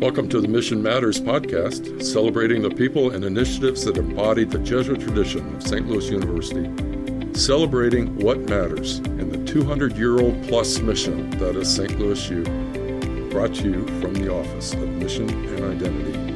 Welcome to the Mission Matters podcast, celebrating the people and initiatives that embody the Jesuit tradition of St. Louis University, celebrating what matters in the 200 year old plus mission that is St. Louis U. Brought to you from the Office of Mission and Identity.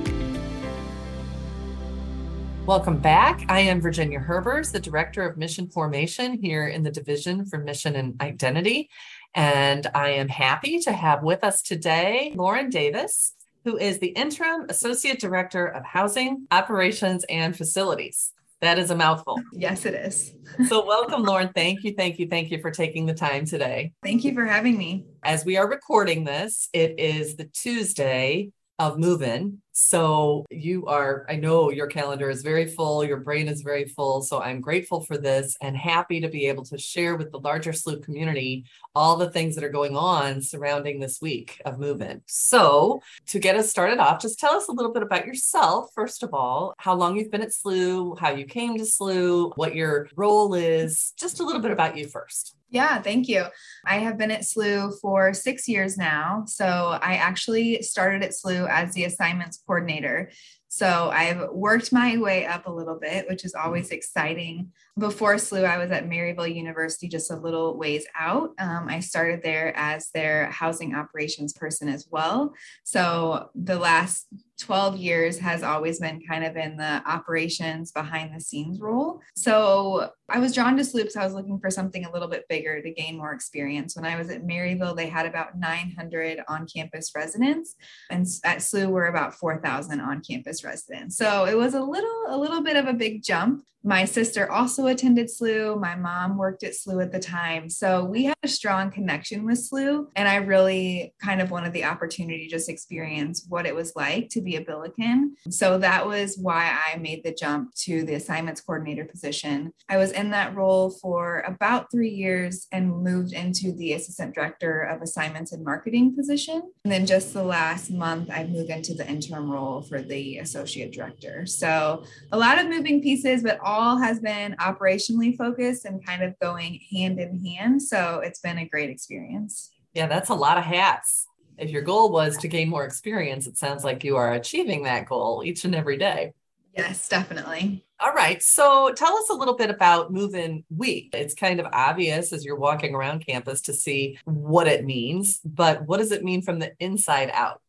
Welcome back. I am Virginia Herbers, the Director of Mission Formation here in the Division for Mission and Identity. And I am happy to have with us today Lauren Davis, who is the Interim Associate Director of Housing, Operations, and Facilities. That is a mouthful. Yes, it is. so, welcome, Lauren. Thank you, thank you, thank you for taking the time today. Thank you for having me. As we are recording this, it is the Tuesday of move in. So you are, I know your calendar is very full, your brain is very full. So I'm grateful for this and happy to be able to share with the larger SLU community all the things that are going on surrounding this week of movement. So to get us started off, just tell us a little bit about yourself, first of all, how long you've been at SLU, how you came to SLU, what your role is, just a little bit about you first. Yeah, thank you. I have been at SLU for six years now. So I actually started at SLU as the assignments coordinator. So I've worked my way up a little bit, which is always exciting. Before SLU, I was at Maryville University, just a little ways out. Um, I started there as their housing operations person as well. So the last 12 years has always been kind of in the operations behind the scenes role. So I was drawn to because I was looking for something a little bit bigger to gain more experience. When I was at Maryville, they had about 900 on campus residents, and at SLU, we're about 4,000 on campus residents. So it was a little, a little bit of a big jump my sister also attended SLU. My mom worked at SLU at the time. So we had a strong connection with SLU. And I really kind of wanted the opportunity to just experience what it was like to be a Billiken. So that was why I made the jump to the assignments coordinator position. I was in that role for about three years and moved into the assistant director of assignments and marketing position. And then just the last month, I moved into the interim role for the associate director. So a lot of moving pieces, but all has been operationally focused and kind of going hand in hand. So it's been a great experience. Yeah, that's a lot of hats. If your goal was to gain more experience, it sounds like you are achieving that goal each and every day. Yes, definitely. All right. So tell us a little bit about Move In Week. It's kind of obvious as you're walking around campus to see what it means, but what does it mean from the inside out?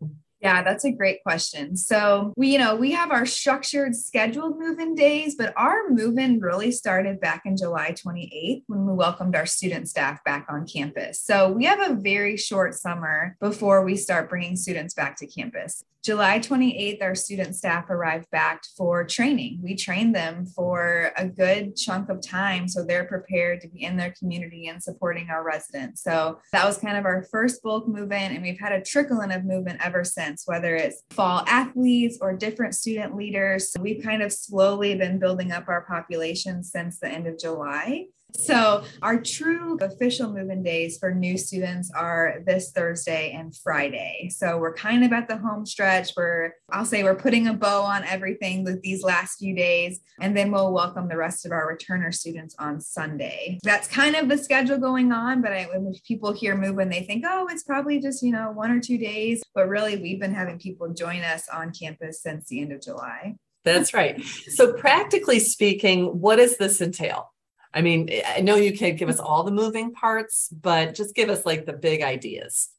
Yeah, that's a great question. So we, you know, we have our structured scheduled move-in days, but our move-in really started back in July 28th when we welcomed our student staff back on campus. So we have a very short summer before we start bringing students back to campus. July 28th, our student staff arrived back for training. We trained them for a good chunk of time so they're prepared to be in their community and supporting our residents. So that was kind of our first bulk move in, and we've had a trickle in of movement ever since, whether it's fall athletes or different student leaders. We've kind of slowly been building up our population since the end of July. So, our true official move in days for new students are this Thursday and Friday. So, we're kind of at the home stretch. We're, I'll say we're putting a bow on everything with these last few days, and then we'll welcome the rest of our returner students on Sunday. That's kind of the schedule going on. But I, when people hear move in, they think, oh, it's probably just, you know, one or two days. But really, we've been having people join us on campus since the end of July. That's right. So, practically speaking, what does this entail? I mean, I know you can't give us all the moving parts, but just give us like the big ideas.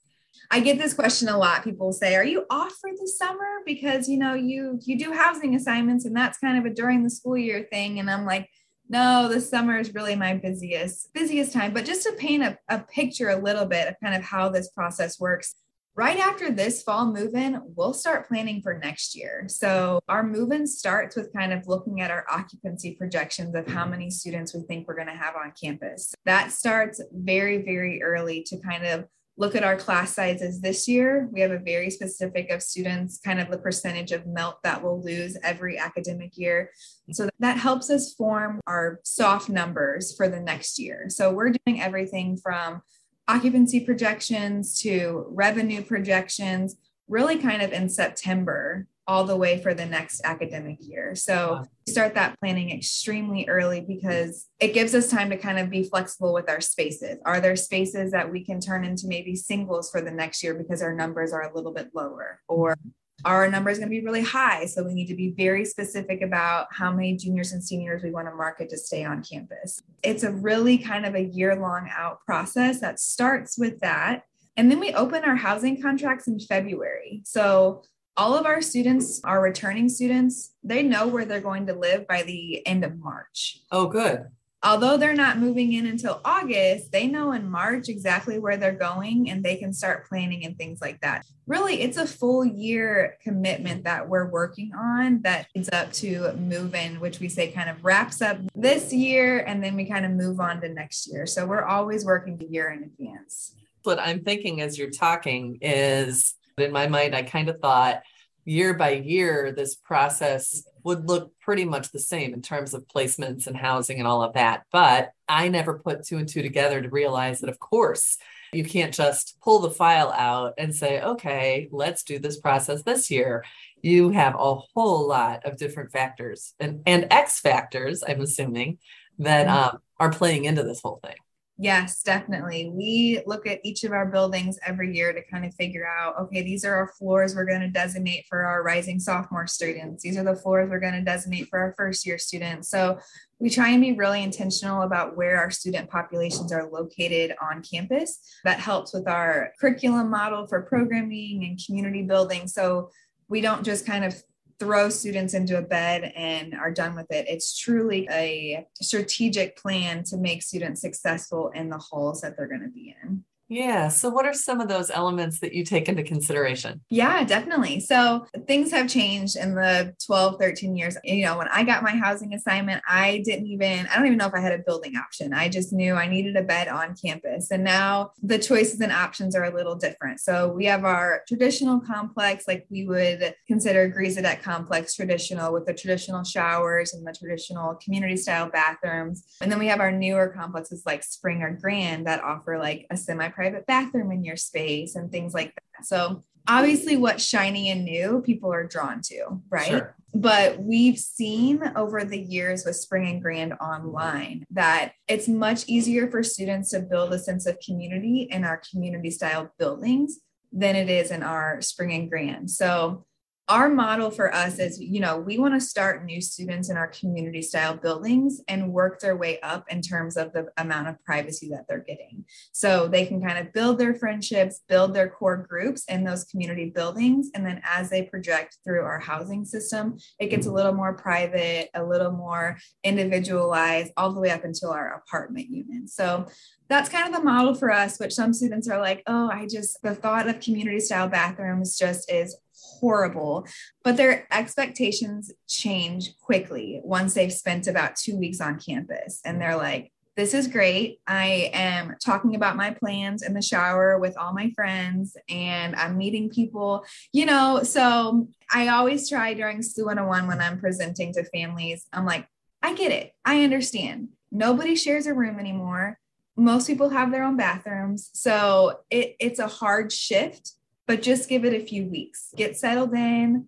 I get this question a lot. People say, "Are you off for the summer because you know you you do housing assignments and that's kind of a during the school year thing?" And I'm like, "No, the summer is really my busiest busiest time." But just to paint a, a picture a little bit of kind of how this process works, Right after this fall move in, we'll start planning for next year. So, our move in starts with kind of looking at our occupancy projections of how many students we think we're going to have on campus. That starts very, very early to kind of look at our class sizes this year. We have a very specific of students, kind of the percentage of MELT that we'll lose every academic year. So that helps us form our soft numbers for the next year. So we're doing everything from occupancy projections to revenue projections, really kind of in September all the way for the next academic year. So start that planning extremely early because it gives us time to kind of be flexible with our spaces. Are there spaces that we can turn into maybe singles for the next year because our numbers are a little bit lower? Or our number is going to be really high. So we need to be very specific about how many juniors and seniors we want to market to stay on campus. It's a really kind of a year long out process that starts with that. And then we open our housing contracts in February. So all of our students, our returning students, they know where they're going to live by the end of March. Oh, good although they're not moving in until August, they know in March exactly where they're going and they can start planning and things like that. Really, it's a full year commitment that we're working on that is up to move in, which we say kind of wraps up this year and then we kind of move on to next year. So we're always working a year in advance. What I'm thinking as you're talking is in my mind, I kind of thought year by year, this process would look pretty much the same in terms of placements and housing and all of that. But I never put two and two together to realize that, of course, you can't just pull the file out and say, okay, let's do this process this year. You have a whole lot of different factors and, and X factors, I'm assuming, that mm-hmm. um, are playing into this whole thing. Yes, definitely. We look at each of our buildings every year to kind of figure out okay, these are our floors we're going to designate for our rising sophomore students. These are the floors we're going to designate for our first year students. So we try and be really intentional about where our student populations are located on campus. That helps with our curriculum model for programming and community building. So we don't just kind of throw students into a bed and are done with it. It's truly a strategic plan to make students successful in the halls that they're going to be in. Yeah. So, what are some of those elements that you take into consideration? Yeah, definitely. So, things have changed in the 12, 13 years. You know, when I got my housing assignment, I didn't even, I don't even know if I had a building option. I just knew I needed a bed on campus. And now the choices and options are a little different. So, we have our traditional complex, like we would consider Griesedieck complex traditional with the traditional showers and the traditional community style bathrooms. And then we have our newer complexes like Spring or Grand that offer like a semi private bathroom in your space and things like that. So obviously what's shiny and new people are drawn to, right? Sure. But we've seen over the years with Spring and Grand online that it's much easier for students to build a sense of community in our community style buildings than it is in our Spring and Grand. So our model for us is you know we want to start new students in our community style buildings and work their way up in terms of the amount of privacy that they're getting. So they can kind of build their friendships build their core groups in those community buildings and then as they project through our housing system it gets a little more private a little more individualized all the way up until our apartment unit so that's kind of the model for us, which some students are like, oh, I just, the thought of community style bathrooms just is horrible. But their expectations change quickly once they've spent about two weeks on campus. And they're like, this is great. I am talking about my plans in the shower with all my friends and I'm meeting people, you know. So I always try during SLU 101 when I'm presenting to families, I'm like, I get it. I understand. Nobody shares a room anymore most people have their own bathrooms. So it, it's a hard shift, but just give it a few weeks. Get settled in,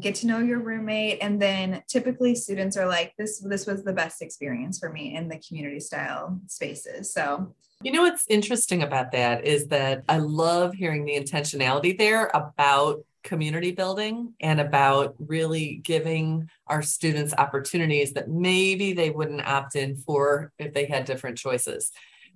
get to know your roommate. And then typically students are like, this, this was the best experience for me in the community style spaces. So you know what's interesting about that is that I love hearing the intentionality there about community building and about really giving our students opportunities that maybe they wouldn't opt in for if they had different choices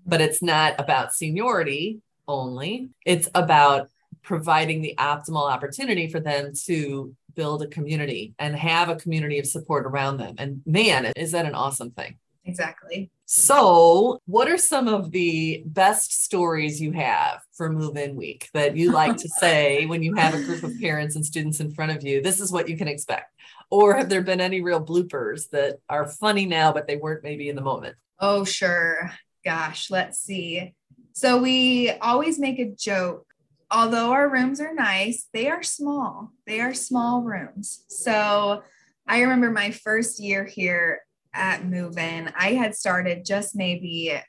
but it's not about seniority only. It's about providing the optimal opportunity for them to build a community and have a community of support around them. And man, is that an awesome thing? Exactly. So, what are some of the best stories you have for move in week that you like to say when you have a group of parents and students in front of you? This is what you can expect. Or have there been any real bloopers that are funny now, but they weren't maybe in the moment? Oh, sure gosh, let's see. So we always make a joke. Although our rooms are nice, they are small. They are small rooms. So I remember my first year here at Move In, I had started just maybe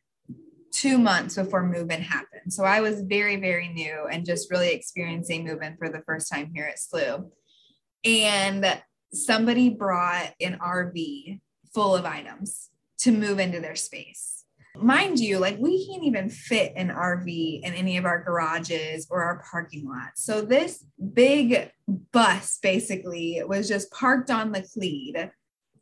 two months before move in happened. So I was very, very new and just really experiencing move in for the first time here at SLU. And somebody brought an RV full of items to move into their space. Mind you, like we can't even fit an RV in any of our garages or our parking lots. So this big bus basically was just parked on the Clede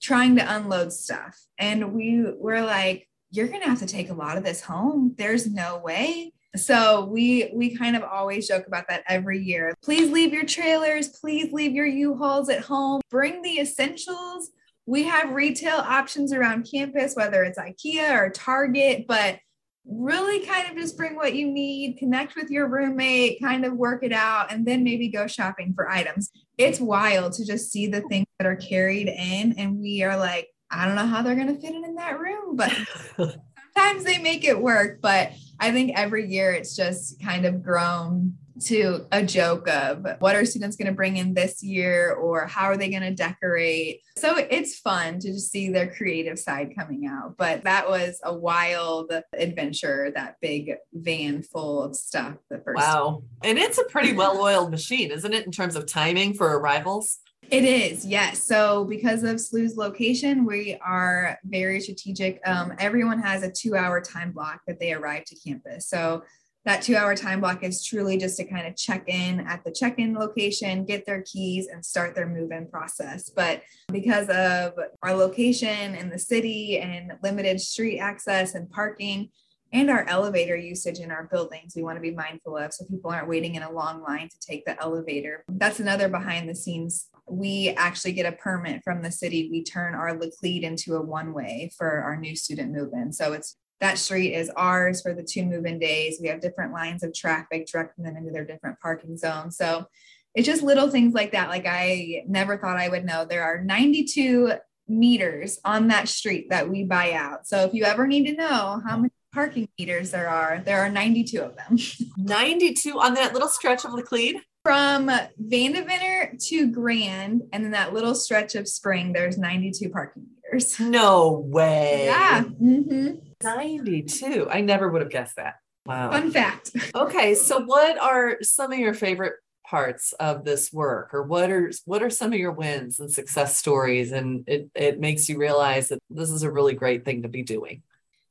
trying to unload stuff. And we were like, you're going to have to take a lot of this home. There's no way. So we we kind of always joke about that every year. Please leave your trailers, please leave your U-Hauls at home. Bring the essentials we have retail options around campus, whether it's IKEA or Target, but really kind of just bring what you need, connect with your roommate, kind of work it out, and then maybe go shopping for items. It's wild to just see the things that are carried in, and we are like, I don't know how they're going to fit it in that room, but sometimes they make it work. But I think every year it's just kind of grown to a joke of what are students going to bring in this year or how are they going to decorate. So it's fun to just see their creative side coming out. But that was a wild adventure, that big van full of stuff the first Wow. And it's a pretty well-oiled machine, isn't it, in terms of timing for arrivals? It is, yes. So because of SLU's location, we are very strategic. Um, everyone has a two-hour time block that they arrive to campus. So that two hour time block is truly just to kind of check in at the check in location, get their keys, and start their move in process. But because of our location in the city and limited street access and parking, and our elevator usage in our buildings, we want to be mindful of so people aren't waiting in a long line to take the elevator. That's another behind the scenes. We actually get a permit from the city. We turn our Laclede into a one way for our new student move in. So it's that street is ours for the two move-in days. We have different lines of traffic directing them into their different parking zones. So it's just little things like that. Like I never thought I would know. There are 92 meters on that street that we buy out. So if you ever need to know how many parking meters there are, there are 92 of them. 92 on that little stretch of Laclede? From Vandeventer to Grand, and then that little stretch of spring, there's 92 parking meters. No way. Yeah. Mm-hmm. 92. I never would have guessed that. Wow. Fun fact. Okay, so what are some of your favorite parts of this work or what are what are some of your wins and success stories and it it makes you realize that this is a really great thing to be doing?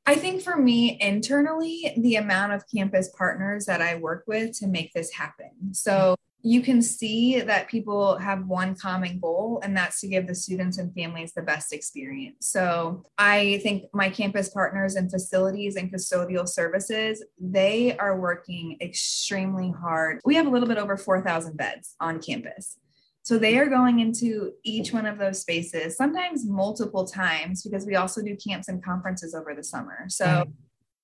I think for me internally, the amount of campus partners that I work with to make this happen. So you can see that people have one common goal, and that's to give the students and families the best experience. So I think my campus partners and facilities and custodial services, they are working extremely hard. We have a little bit over 4,000 beds on campus. So they are going into each one of those spaces, sometimes multiple times, because we also do camps and conferences over the summer. So mm-hmm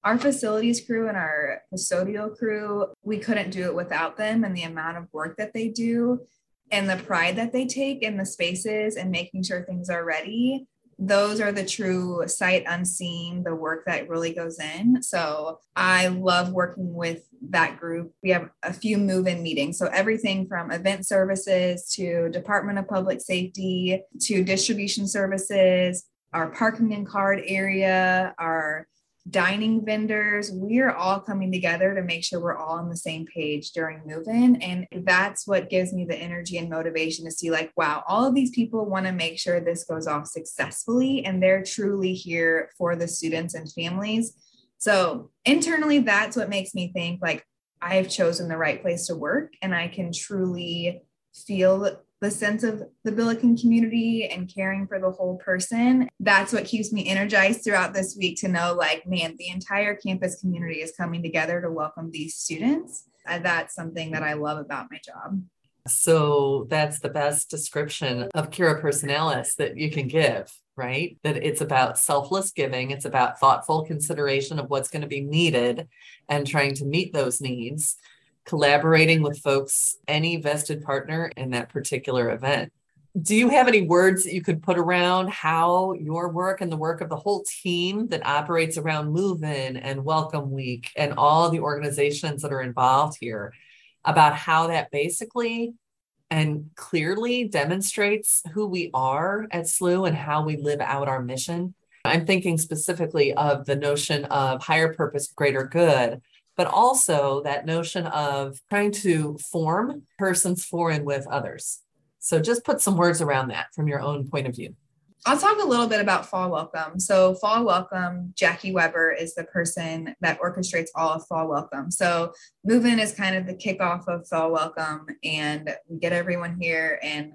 our facilities crew and our custodial crew, we couldn't do it without them and the amount of work that they do and the pride that they take in the spaces and making sure things are ready. Those are the true sight unseen, the work that really goes in. So I love working with that group. We have a few move in meetings. So everything from event services to Department of Public Safety to distribution services, our parking and card area, our dining vendors, we are all coming together to make sure we're all on the same page during move in. And that's what gives me the energy and motivation to see, like, wow, all of these people want to make sure this goes off successfully and they're truly here for the students and families. So internally, that's what makes me think like I've chosen the right place to work and I can truly feel the sense of the Billiken community and caring for the whole person. That's what keeps me energized throughout this week to know, like, man, the entire campus community is coming together to welcome these students. And that's something that I love about my job. So that's the best description of Cura Personalis that you can give, right? That it's about selfless giving, it's about thoughtful consideration of what's going to be needed and trying to meet those needs collaborating with folks, any vested partner in that particular event. Do you have any words that you could put around how your work and the work of the whole team that operates around Move In and Welcome Week and all the organizations that are involved here about how that basically and clearly demonstrates who we are at SLU and how we live out our mission? I'm thinking specifically of the notion of higher purpose, greater good, but also that notion of trying to form persons for and with others. So just put some words around that from your own point of view. I'll talk a little bit about Fall Welcome. So, Fall Welcome, Jackie Weber is the person that orchestrates all of Fall Welcome. So, Move In is kind of the kickoff of Fall Welcome, and we get everyone here, and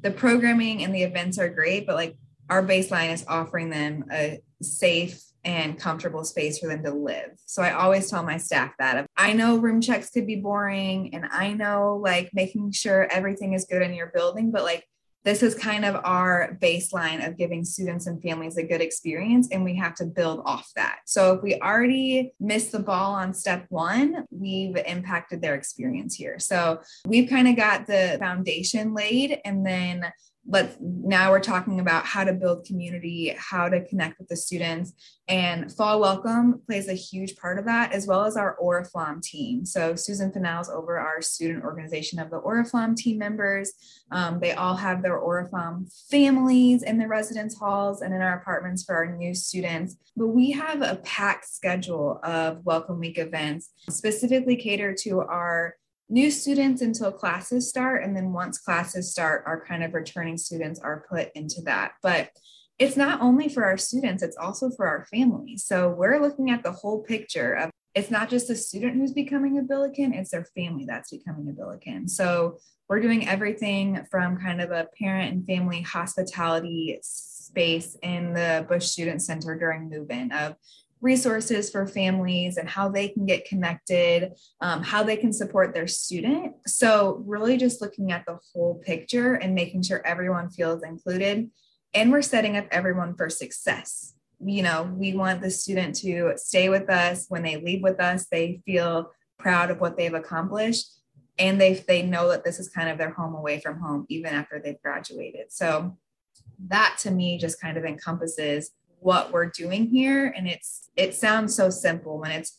the programming and the events are great, but like our baseline is offering them a safe and comfortable space for them to live. So I always tell my staff that I know room checks could be boring and I know like making sure everything is good in your building, but like this is kind of our baseline of giving students and families a good experience and we have to build off that so if we already missed the ball on step one we've impacted their experience here so we've kind of got the foundation laid and then but now we're talking about how to build community, how to connect with the students. And Fall Welcome plays a huge part of that, as well as our Oriflamme team. So Susan Fennell's over our student organization of the Oriflamme team members. Um, they all have their Oriflamme families in the residence halls and in our apartments for our new students. But we have a packed schedule of Welcome Week events specifically catered to our new students until classes start. And then once classes start, our kind of returning students are put into that. But it's not only for our students, it's also for our families. So we're looking at the whole picture of it's not just the student who's becoming a Billiken, it's their family that's becoming a Billiken. So we're doing everything from kind of a parent and family hospitality space in the Busch Student Center during move in of resources for families and how they can get connected, um, how they can support their student. So, really just looking at the whole picture and making sure everyone feels included. And we're setting up everyone for success. You know, we want the student to stay with us. When they leave with us, they feel proud of what they've accomplished and they they know that this is kind of their home away from home even after they've graduated so that to me just kind of encompasses what we're doing here. And it's it sounds so simple when it's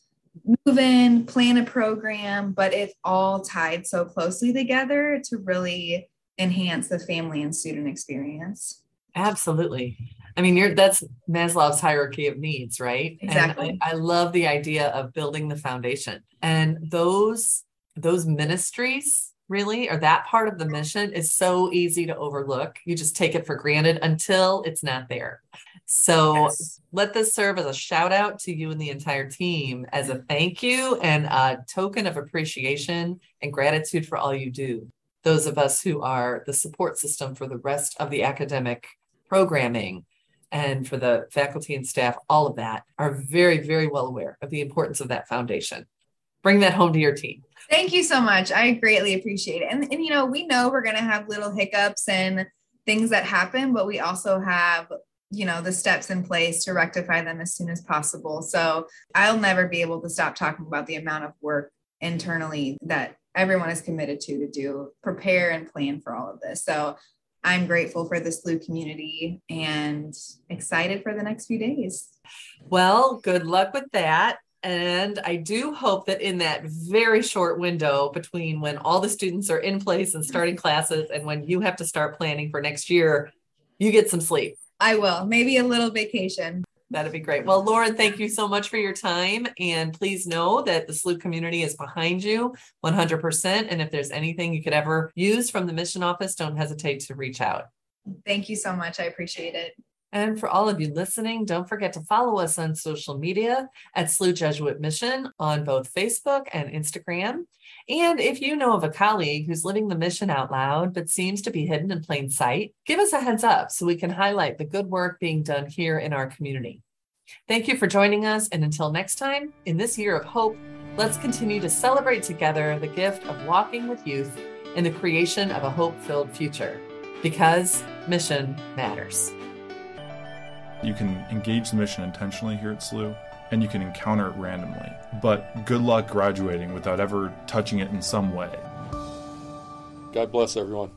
move in plan a program but it's all tied so closely together to really enhance the family and student experience. Absolutely. I mean you're that's maslow's hierarchy of needs right? Exactly. I, I love the idea of building the foundation. And those those ministries really or that part of the mission is so easy to overlook you just take it for granted until it's not there so yes. let this serve as a shout out to you and the entire team as a thank you and a token of appreciation and gratitude for all you do. Those of us who are the support system for the rest of the academic programming and for the faculty and staff, all of that are very, very well aware of the importance of that foundation. Bring that home to your team. Thank you so much. I greatly appreciate it. And, and you know, we know we're going to have little hiccups and things that happen, but we also have you know the steps in place to rectify them as soon as possible so i'll never be able to stop talking about the amount of work internally that everyone is committed to to do prepare and plan for all of this so i'm grateful for the SLU community and excited for the next few days well good luck with that and I do hope that in that very short window between when all the students are in place and starting classes and when you have to start planning for next year, you get some sleep. I will. Maybe a little vacation. That'd be great. Well, Lauren, thank you so much for your time. And please know that the SLU community is behind you 100%. And if there's anything you could ever use from the mission office, don't hesitate to reach out. Thank you so much. I appreciate it. And for all of you listening, don't forget to follow us on social media at SLU Jesuit Mission on both Facebook and Instagram. And if you know of a colleague who's living the mission out loud but seems to be hidden in plain sight, give us a heads up so we can highlight the good work being done here in our community. Thank you for joining us. And until next time, in this year of hope, let's continue to celebrate together the gift of walking with youth in the creation of a hope filled future because mission matters. You can engage the mission intentionally here at SLU, and you can encounter it randomly. But good luck graduating without ever touching it in some way. God bless everyone.